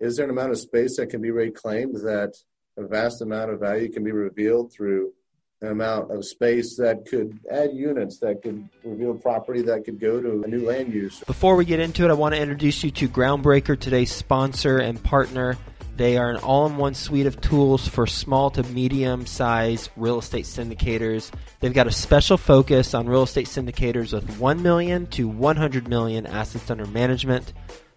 is there an amount of space that can be reclaimed that a vast amount of value can be revealed through an amount of space that could add units that could reveal property that could go to a new land use. Before we get into it, I want to introduce you to Groundbreaker, today's sponsor and partner. They are an all in one suite of tools for small to medium size real estate syndicators. They've got a special focus on real estate syndicators with 1 million to 100 million assets under management.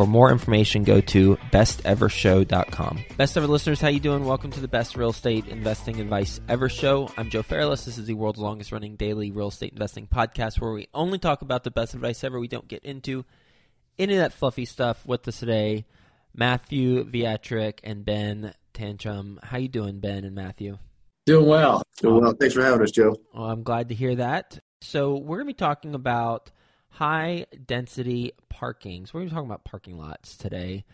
For more information, go to bestevershow.com. Best ever listeners, how you doing? Welcome to the Best Real Estate Investing Advice Ever Show. I'm Joe Fairless. This is the world's longest running daily real estate investing podcast where we only talk about the best advice ever. We don't get into any of that fluffy stuff. With us today, Matthew Viatric and Ben Tantrum. How you doing, Ben and Matthew? Doing well. Doing well. Thanks for having us, Joe. Well, I'm glad to hear that. So we're going to be talking about high density parking. So we're going to be talking about parking lots today.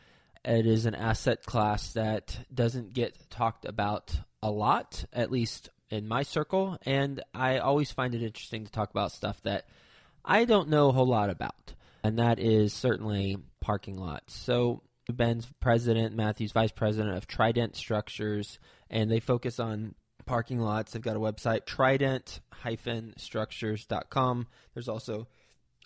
It is an asset class that doesn't get talked about a lot, at least in my circle, and I always find it interesting to talk about stuff that I don't know a whole lot about, and that is certainly parking lots. So Ben's president, Matthew's vice president of Trident Structures, and they focus on parking lots. They've got a website, trident-structures.com. There's also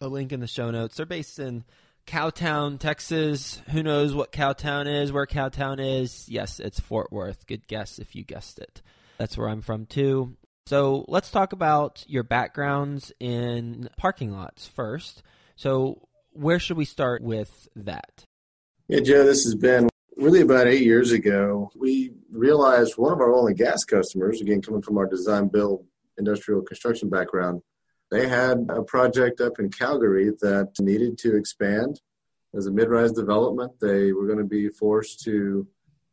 a link in the show notes. They're based in Cowtown, Texas. Who knows what Cowtown is, where Cowtown is? Yes, it's Fort Worth. Good guess if you guessed it. That's where I'm from too. So let's talk about your backgrounds in parking lots first. So, where should we start with that? Yeah, Joe, this has been really about eight years ago. We realized one of our and gas customers, again, coming from our design build industrial construction background, they had a project up in Calgary that needed to expand as a mid-rise development. They were going to be forced to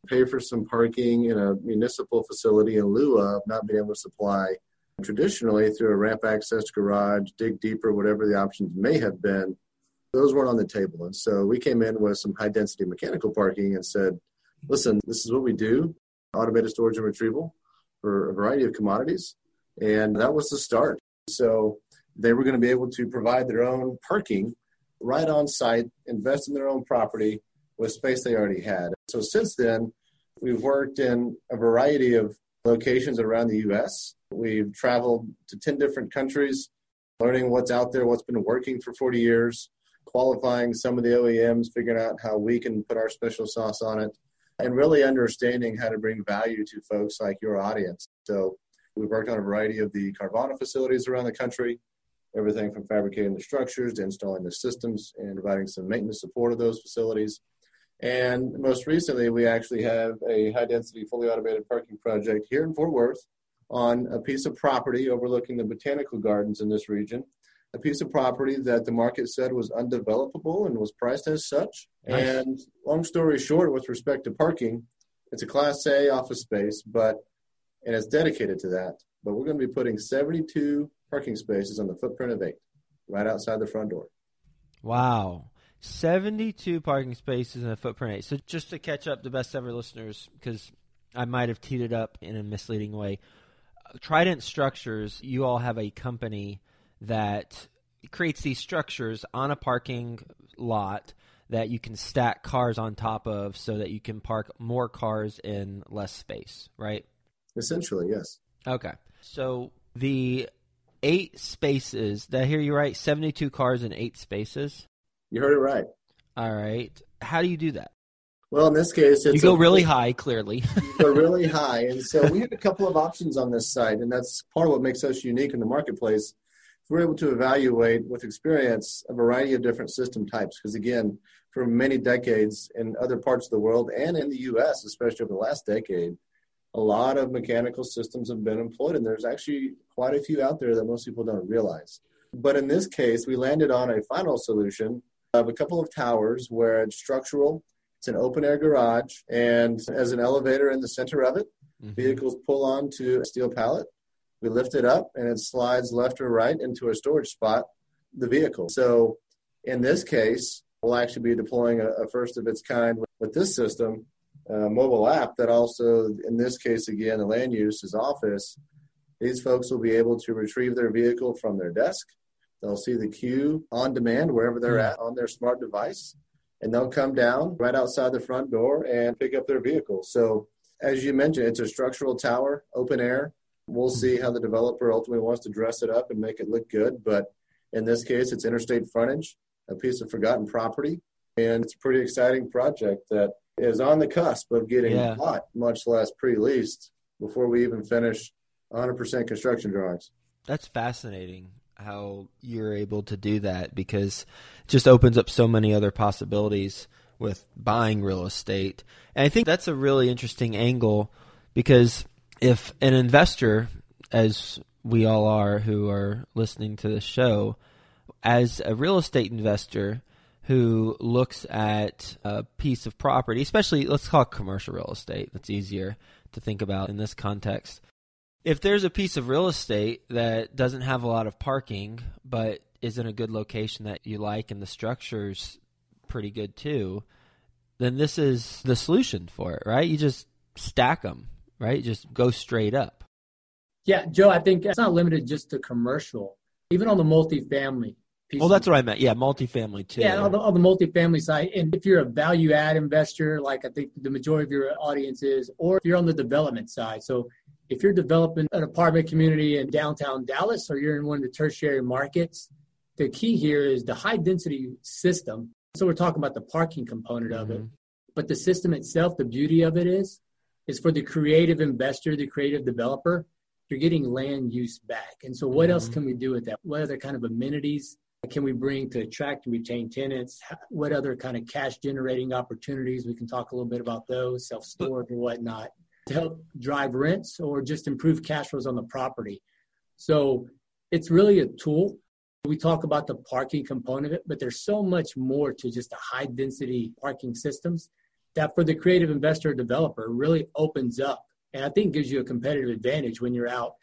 pay for some parking in a municipal facility in lieu of not being able to supply traditionally through a ramp access garage, dig deeper, whatever the options may have been. Those weren't on the table. And so we came in with some high density mechanical parking and said, listen, this is what we do automated storage and retrieval for a variety of commodities. And that was the start. So they were going to be able to provide their own parking right on site, invest in their own property with space they already had. So since then, we've worked in a variety of locations around the U.S. We've traveled to 10 different countries. learning what's out there, what's been working for 40 years, qualifying some of the OEMs, figuring out how we can put our special sauce on it, and really understanding how to bring value to folks like your audience. So we've worked on a variety of the Carvana facilities around the country, everything from fabricating the structures to installing the systems and providing some maintenance support of those facilities. And most recently, we actually have a high density, fully automated parking project here in Fort Worth on a piece of property overlooking the botanical gardens in this region. A piece of property that the market said was undevelopable and was priced as such. Nice. And long story short, with respect to parking, it's a Class A office space, but and it's dedicated to that. But we're going to be putting 72 parking spaces on the footprint of eight, right outside the front door. Wow. 72 parking spaces in a footprint eight. So just to catch up the best ever listeners, because I might have teed it up in a misleading way. Trident Structures, you all have a company that creates these structures on a parking lot that you can stack cars on top of so that you can park more cars in less space, right? Essentially, yes. Okay. So the eight spaces, did I hear you right? 72 cars in eight spaces? You heard it right. All right. How do you do that? Well, in this case, you go a, really high. Clearly, you go really high, and so we have a couple of options on this site, and that's part of what makes us unique in the marketplace. We're able to evaluate with experience a variety of different system types, because again, for many decades in other parts of the world and in the U.S., especially over the last decade, a lot of mechanical systems have been employed, and there's actually quite a few out there that most people don't realize. But in this case, we landed on a final solution of a couple of towers where it's structural it's an open air garage, and as an elevator in the center of it, mm-hmm. vehicles pull onto a steel pallet. We lift it up, and it slides left or right into a storage spot, the vehicle. So in this case, we'll actually be deploying a, a first of its kind with, with this system, a mobile app that also, in this case, again, the land use is office. These folks will be able to retrieve their vehicle from their desk. They'll see the queue on demand wherever they're mm-hmm. at on their smart device and they'll come down right outside the front door and pick up their vehicle. So, as you mentioned, it's a structural tower, open air. We'll see how the developer ultimately wants to dress it up and make it look good. But in this case, it's interstate frontage, a piece of forgotten property. And it's a pretty exciting project that is on the cusp of getting yeah. bought, much less pre leased, before we even finish 100% construction drawings. That's fascinating how you're able to do that because it just opens up so many other possibilities with buying real estate. And I think that's a really interesting angle because if an investor, as we all are who are listening to the show, as a real estate investor who looks at a piece of property, especially let's call it commercial real estate, that's easier to think about in this context if there's a piece of real estate that doesn't have a lot of parking but is in a good location that you like and the structure's pretty good too, then this is the solution for it, right? You just stack them, right? Just go straight up. Yeah, Joe, I think it's not limited just to commercial. Even on the multifamily piece. Well, that's what I meant. Yeah, multifamily too. Yeah, on the, on the multifamily side. And if you're a value add investor, like I think the majority of your audience is, or if you're on the development side. So if you're developing an apartment community in downtown Dallas or you're in one of the tertiary markets, the key here is the high density system. So we're talking about the parking component of mm-hmm. it. But the system itself, the beauty of it is, is for the creative investor, the creative developer, you're getting land use back. And so what mm-hmm. else can we do with that? What other kind of amenities can we bring to attract and retain tenants? What other kind of cash generating opportunities? We can talk a little bit about those, self storage and whatnot to help drive rents or just improve cash flows on the property. So it's really a tool. We talk about the parking component of it, but there's so much more to just the high density parking systems that for the creative investor or developer really opens up and I think gives you a competitive advantage when you're out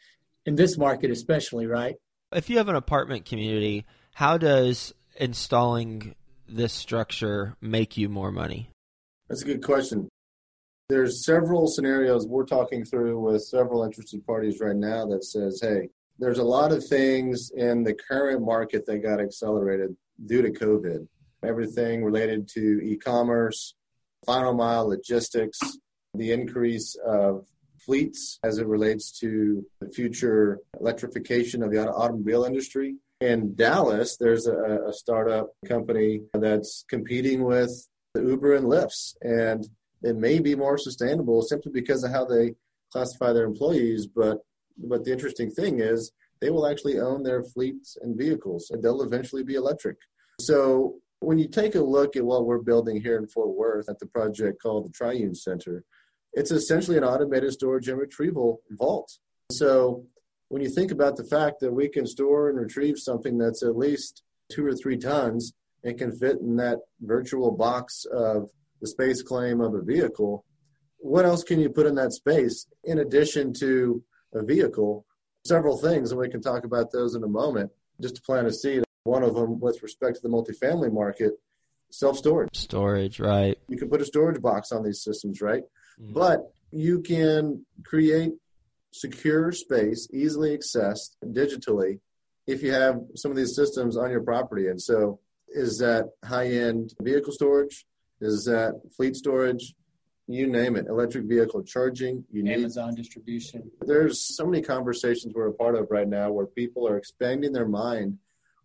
in this market, especially, right? If you have an apartment community, how does installing this structure make you more money? That's a good question. There's several scenarios we're talking through with several interested parties right now that says, hey, there's a lot of things in the current market that got accelerated due to COVID. Everything related to e commerce, final mile logistics, the increase of fleets as it relates to the future electrification of the automobile industry. In Dallas, there's a, a startup company that's competing with the Uber and Lyfts, and it may be more sustainable simply because of how they classify their employees. But but the interesting thing is they will actually own their fleets and vehicles, and they'll eventually be electric. So when you take a look at what we're building here in Fort Worth at the project called the Triune Center, it's essentially an automated storage and retrieval vault. So when you think about the fact that we can store and retrieve something that's at least two or three tons and can fit in that virtual box of the space claim of a vehicle, what else can you put in that space in addition to a vehicle? Several things, and we can talk about those in a moment. Just to plant a seed, one of them with respect to the multifamily market, self storage. Storage, right. You can put a storage box on these systems, right? Mm-hmm. But you can create secure space, easily accessed digitally, if you have some of these systems on your property. And so, is that high end vehicle storage? Is that fleet storage? You name it, electric vehicle charging. You name Amazon need, distribution. There's so many conversations we're a part of right now where people are expanding their mind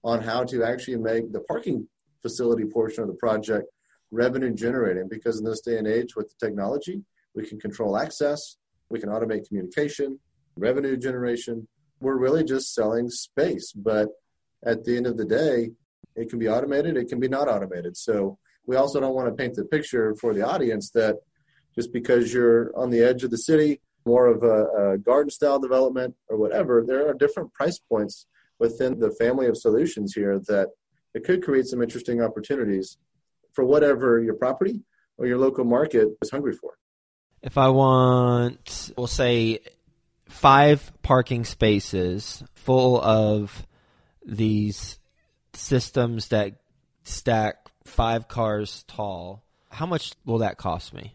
on how to actually make the parking facility portion of the project revenue generating because in this day and age with the technology, we can control access, we can automate communication, revenue generation. We're really just selling space. But at the end of the day, it can be automated, it can be not automated. So we also don't want to paint the picture for the audience that just because you're on the edge of the city, more of a, a garden style development or whatever, there are different price points within the family of solutions here that it could create some interesting opportunities for whatever your property or your local market is hungry for if I want, we'll say, five parking spaces full of these systems that stack five cars tall, how much will that cost me?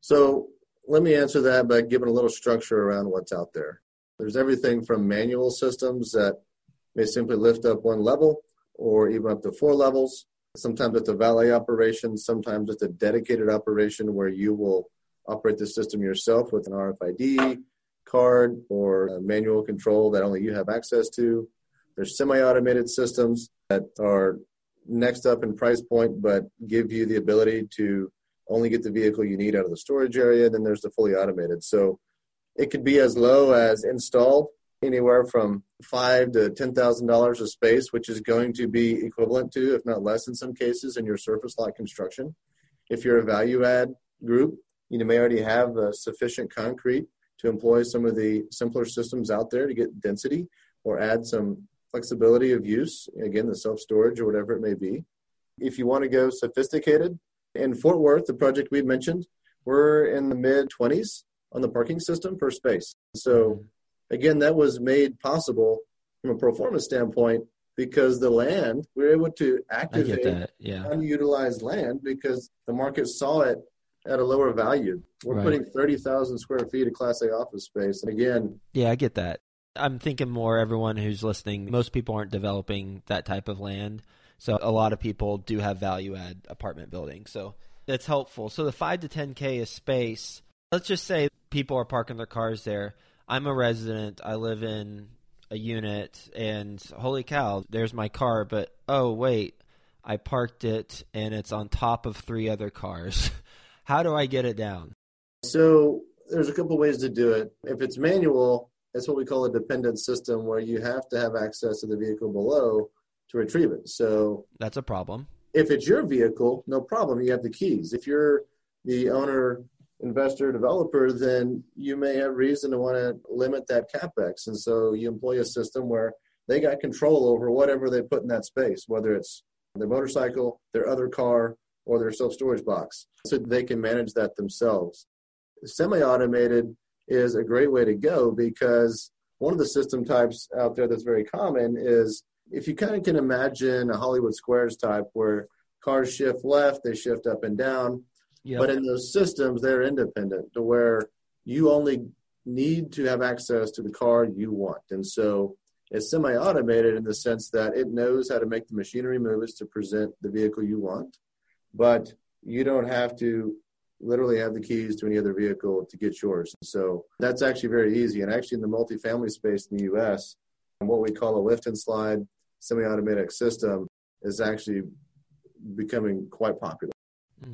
So let me answer that by giving a little structure around what's out there. There's everything from manual systems that may simply lift up one level or even up to four levels. Sometimes it's a valet operation, sometimes it's a dedicated operation where you will operate the system yourself with an RFID card or manual control that only you have access to. There's semi-automated systems that are next up in price point, but give you the ability to only get the vehicle you need out of the storage area. Then there's the fully automated. So it could be as low as installed anywhere from five to ten thousand dollars of space, which is going to be equivalent to, if not less in some cases, in your surface lot construction. If you're a value add group, you may already have uh, sufficient concrete to employ some of the simpler systems out there to get density or add some flexibility of use, again, the self storage or whatever it may be. If you want to go sophisticated, in Fort Worth, the project we mentioned, we're in the mid 20s on the parking system per space. So, again, that was made possible from a performance standpoint because the land, we were able to activate yeah. unutilized land because the market saw it at a lower value. We're right. putting 30,000 square feet of Class A office space. And again, yeah, I get that. I'm thinking more everyone who's listening, most people aren't developing that type of land. So a lot of people do have value add apartment buildings. So that's helpful. So the 5 to 10K is space. Let's just say people are parking their cars there. I'm a resident. I live in a unit and holy cow, there's my car, but oh wait, I parked it and it's on top of three other cars. How do I get it down? So there's a couple ways to do it. If it's manual, that's what we call a dependent system where you have to have access to the vehicle below to retrieve it. So that's a problem. If it's your vehicle, no problem. You have the keys. If you're the owner, investor, developer, then you may have reason to want to limit that capex. And so you employ a system where they got control over whatever they put in that space, whether it's their motorcycle, their other car, or their self storage box so they can manage that themselves. Semi automated is a great way to go because one of the system types out there that's very common is if you kind of can imagine a Hollywood Squares type where cars shift left, they shift up and down. Yep. But in those systems, they're independent to where you only need to have access to the car you want. And so it's semi automated in the sense that it knows how to make the machinery moves to present the vehicle you want but you don't have to literally have the keys to any other vehicle to get yours. So that's actually very easy. And actually, in the multifamily space in the US, what we call a lift and slide semi-automatic system is actually becoming quite popular.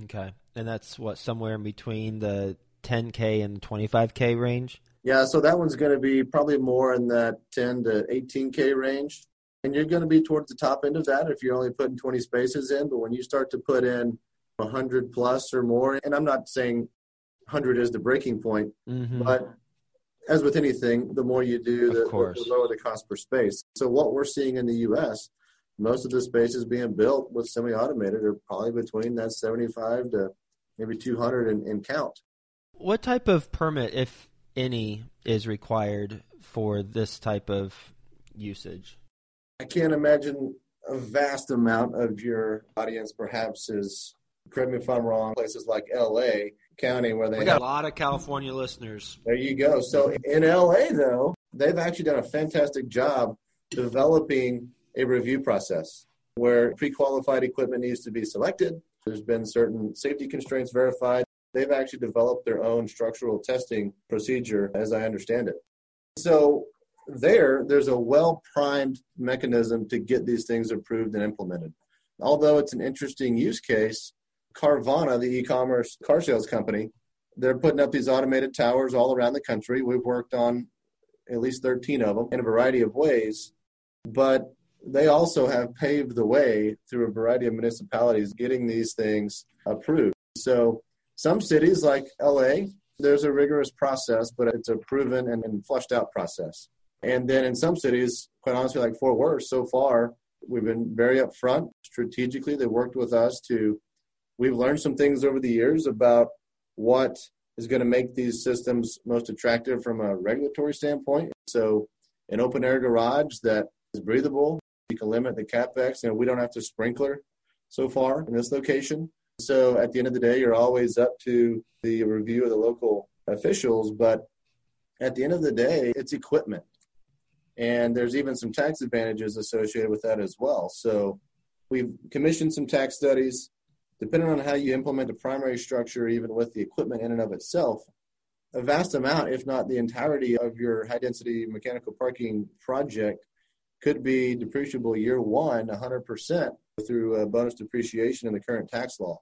Okay, and that's what somewhere in between the 10k and 25k range. Yeah, so that one's going to be probably more in that 10 to 18k range, and you're going to be towards the top end of that if you're only putting 20 spaces in. But when you start to put in 100 plus or more, and I'm not saying 100 is the breaking point, mm-hmm. but as with anything, the more you do, the, the, lower the cost per space. So what we're seeing in the U.S., most of the spaces being built with semi-automated are probably between that 75 to maybe 200 in, in count. What type of permit, if any, is required for this type of usage? I can't imagine a vast amount of your audience perhaps is correct me if I'm wrong, places like LA County where they we got have, a lot of California listeners. There you go. So in LA though, they've actually done a fantastic job developing a review process where pre-qualified equipment needs to be selected. There's been certain safety constraints verified. They've actually developed their own structural testing procedure, as I understand it. So there, there's a well-primed mechanism to get these things approved and implemented. Although it's an interesting use case, Carvana, the e-commerce car sales company, they're putting up these automated towers all around the country. We've worked on at least 13 of them in a variety of ways, but they also have paved the way through a variety of municipalities getting these things approved. So some cities like LA, there's a rigorous process, but it's a proven and, and flushed out process. And then in some cities, quite honestly, like Fort Worth, so far, we've been very upfront strategically. They worked with us to, we've learned some things over the years about what is going to make these systems most attractive from a regulatory standpoint. So, an open air garage that is breathable, you can limit the capex. You know, we don't have to sprinkler so far in this location. So at the end of the day, you're always up to the review of the local officials. But at the end of the day, it's equipment. And there's even some tax advantages associated with that as well. So we've commissioned some tax studies. Depending on how you implement a primary structure, even with the equipment in and of itself, a vast amount, if not the entirety of your high density mechanical parking project could be depreciable year one 100% through bonus depreciation in the current tax law.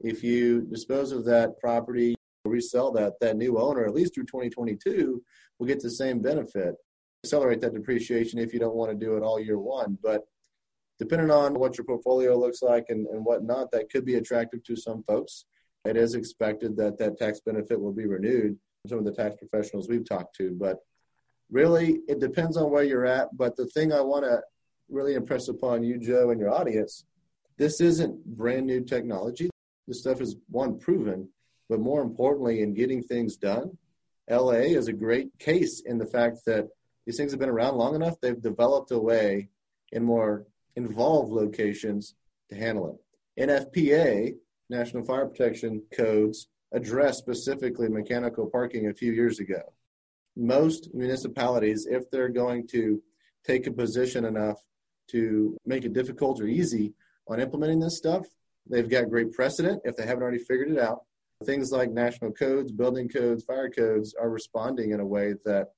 If you dispose of that property, resell that, that new owner, at least through 2022, will get the same benefit. Accelerate that depreciation if you don't want to do it all year one. But depending on what your portfolio looks like and, and whatnot, that could be attractive to some folks. It is expected that that tax benefit will be renewed. Some of the tax professionals we've talked to, but really it depends on where you're at. But the thing I want to really impress upon you, Joe, and your audience, this isn't brand new technology. This stuff is one proven, but more importantly, in getting things done, LA is a great case in the fact that these things have been around long enough. They've developed a way in more involved locations to handle it. NFPA, National Fire Protection Codes, addressed specifically mechanical parking a few years ago most municipalities, if they're going to take a position enough to make it difficult or easy on implementing this stuff, they've got great precedent if they haven't already figured it out. Things like national codes, building codes, fire codes are responding in a way that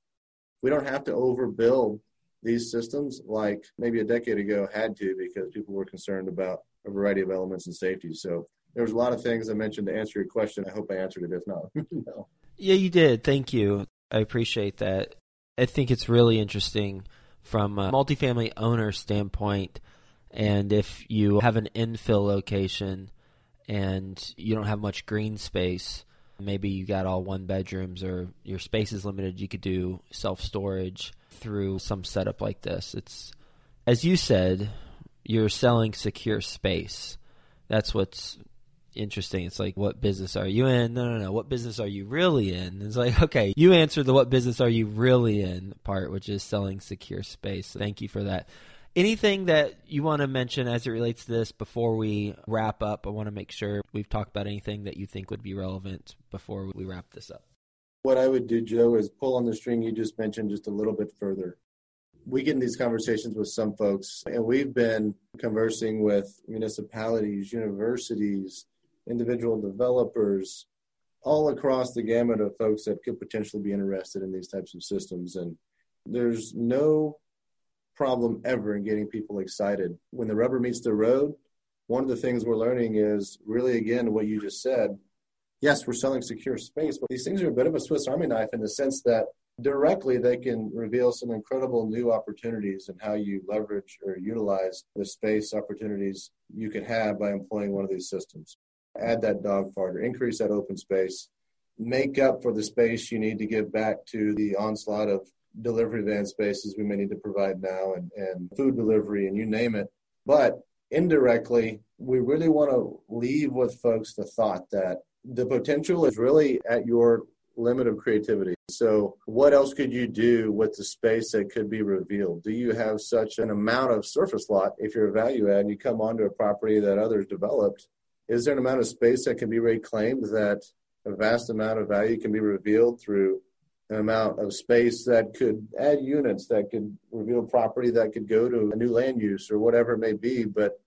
we don't have to overbuild these systems like maybe a decade ago had to because people were concerned about a variety of elements and safety. So there was a lot of things I mentioned to answer your question. I hope I answered it. If not, no. Yeah, you did. Thank you. I appreciate that. I think it's really interesting from a multifamily owner standpoint. And if you have an infill location and you don't have much green space, maybe you got all one bedrooms or your space is limited, you could do self storage through some setup like this. It's, as you said, you're selling secure space. That's what's interesting. It's like, what business are you in? No, no, no. What business are you really in? It's like, okay, you answered the what business are you really in part, which is selling secure space. Thank you for that. Anything that you want to mention as it relates to this before we wrap up? I want to make sure we've talked about anything that you think would be relevant before we wrap this up. What I would do, Joe, is pull on the string you just mentioned just a little bit further. We get in these conversations with some folks, and we've been conversing with municipalities, universities, individual developers, all across the gamut of folks that could potentially be interested in these types of systems. And there's no problem ever in getting people excited. When the rubber meets the road, one of the things we're learning is really, again, what you just said. Yes, we're selling secure space, but these things are a bit of a Swiss Army knife in the sense that directly they can reveal some incredible new opportunities and how you leverage or utilize the space opportunities you can have by employing one of these systems. Add that dog fart or increase that open space, make up for the space you need to give back to the onslaught of delivery van spaces we may need to provide now and, and food delivery and you name it. But indirectly, we really want to leave with folks the thought that the potential is really at your limit of creativity. So, what else could you do with the space that could be revealed? Do you have such an amount of surface lot if you're a value add and you come onto a property that others developed? Is there an amount of space that can be reclaimed that a vast amount of value can be revealed through amount of space that could add units that could reveal property that could go to a new land use or whatever it may be? But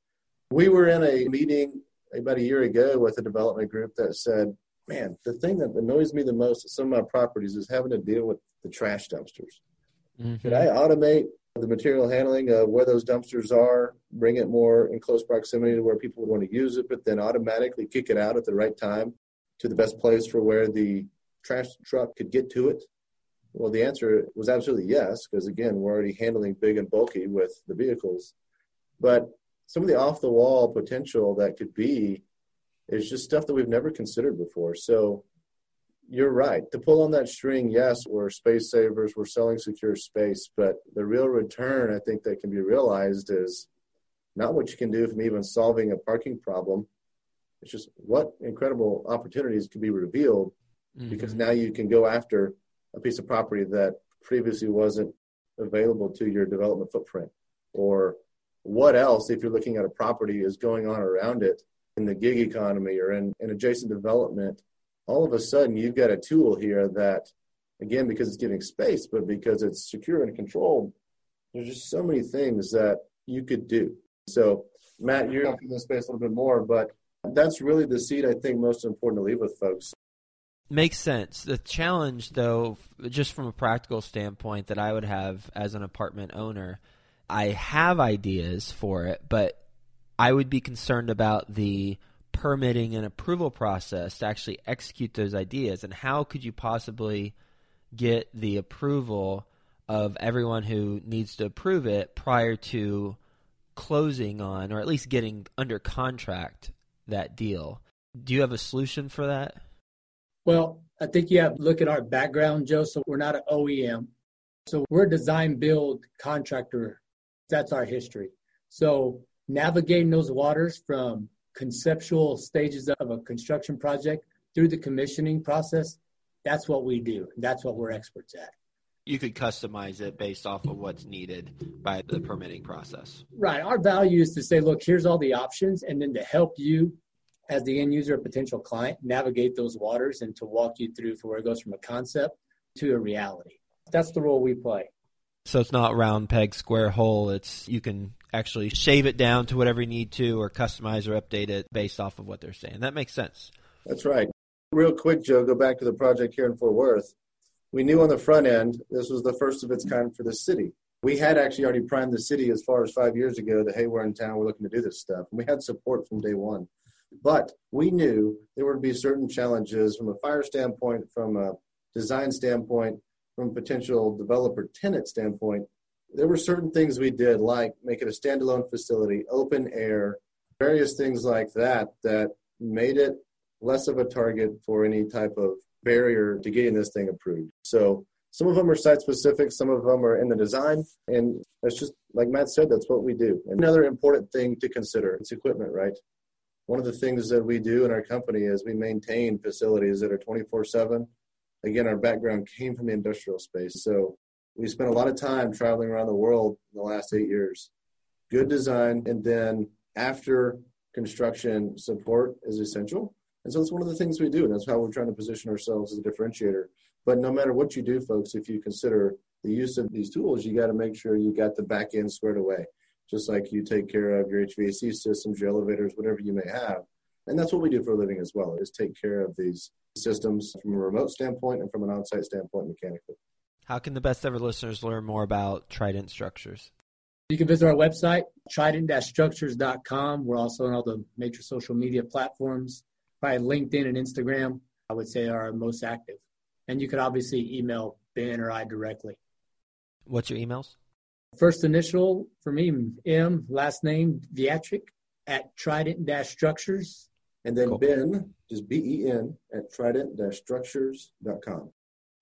we were in a meeting about a year ago with a development group that said, man, the thing that annoys me the most at some of my properties is having to deal with the trash dumpsters. Mm-hmm. Could I automate the material handling of where those dumpsters are, bring it more in close proximity to where people would want to use it, but then automatically kick it out at the right time to the best place for where the trash truck could get to it? Well, the answer was absolutely yes, because again, we're already handling big and bulky with the vehicles. But some of the off the wall potential that could be is just stuff that we've never considered before. So you're right. To pull on that string, yes, we're space savers, we're selling secure space, but the real return I think that can be realized is not what you can do from even solving a parking problem. It's just what incredible opportunities can be revealed mm-hmm. because now you can go after a piece of property that previously wasn't available to your development footprint or what else if you're looking at a property is going on around it in the gig economy or in, in adjacent development, all of a sudden you've got a tool here that, again, because it's giving space, but because it's secure and controlled, there's just so many things that you could do. So, Matt, you're in this space a little bit more, but that's really the seed I think most important to leave with folks. Makes sense. The challenge, though, just from a practical standpoint, that I would have as an apartment owner, I have ideas for it, but I would be concerned about the permitting and approval process to actually execute those ideas. And how could you possibly get the approval of everyone who needs to approve it prior to closing on, or at least getting under contract that deal? Do you have a solution for that? Well, I think you have to look at our background, Joe. So we're not an OEM. So we're a design build contractor. That's our history. So navigating those waters from conceptual stages of a construction project through the commissioning process, that's what we do. That's what we're experts at. You could customize it based off of what's needed by the permitting process. Right. Our value is to say, look, here's all the options, and then to help you as the end user, a potential client, navigate those waters and to walk you through for where it goes from a concept to a reality. That's the role we play. So it's not round peg square hole. It's you can actually shave it down to whatever you need to or customize or update it based off of what they're saying. That makes sense. That's right. Real quick, Joe, go back to the project here in Fort Worth. We knew on the front end this was the first of its kind for the city. We had actually already primed the city as far as five years ago that, hey, we're in town, we're looking to do this stuff. And we had support from day one. But we knew there would be certain challenges from a fire standpoint, from a design standpoint, from potential developer tenant standpoint there were certain things we did, like make it a standalone facility, open air, various things like that, that made it less of a target for any type of barrier to getting this thing approved. So some of them are site specific, some of them are in the design, and that's just like Matt said, that's what we do. Another important thing to consider it's equipment, right? One of the things that we do in our company is we maintain facilities that are 24 7. Again, our background came from the industrial space. So we spent a lot of time traveling around the world in the last eight years. Good design, and then after construction support is essential. And so it's one of the things we do, and that's how we're trying to position ourselves as a differentiator. But no matter what you do, folks, if you consider the use of these tools, you got to make sure you got the back end squared away, just like you take care of your HVAC systems, your elevators, whatever you may have. And that's what we do for a living as well, is take care of these systems from a remote standpoint and from an on-site standpoint mechanically. How can the best ever listeners learn more about Trident Structures? You can visit our website, trident-structures.com. We're also on all the major social media platforms, probably LinkedIn and Instagram, I would say are most active. And you could obviously email Ben or I directly. What's your emails? First initial for me, M, last name, Viatric at trident-structures. And then cool. Ben, just B-E-N, at trident-structures.com.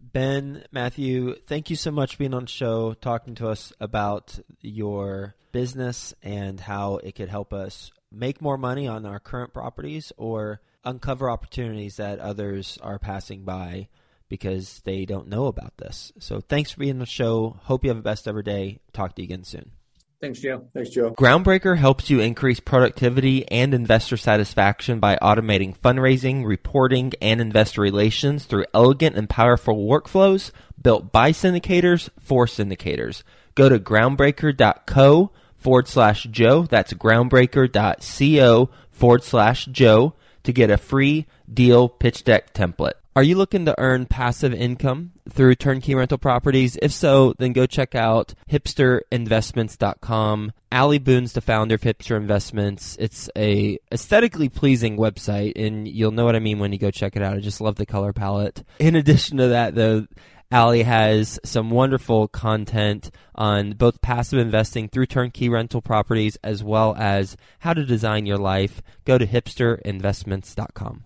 Ben, Matthew, thank you so much for being on the show, talking to us about your business and how it could help us make more money on our current properties or uncover opportunities that others are passing by because they don't know about this. So thanks for being on the show. Hope you have the best ever day. Talk to you again soon. Thanks, Joe. Thanks, Joe. Groundbreaker helps you increase productivity and investor satisfaction by automating fundraising, reporting, and investor relations through elegant and powerful workflows built by syndicators for syndicators. Go to groundbreaker.co forward slash Joe. That's groundbreaker.co forward slash Joe to get a free deal pitch deck template. Are you looking to earn passive income through turnkey rental properties? If so, then go check out hipsterinvestments.com. Ali Boone's the founder of Hipster Investments. It's a aesthetically pleasing website, and you'll know what I mean when you go check it out. I just love the color palette. In addition to that, though, Ali has some wonderful content on both passive investing through turnkey rental properties as well as how to design your life. Go to hipsterinvestments.com.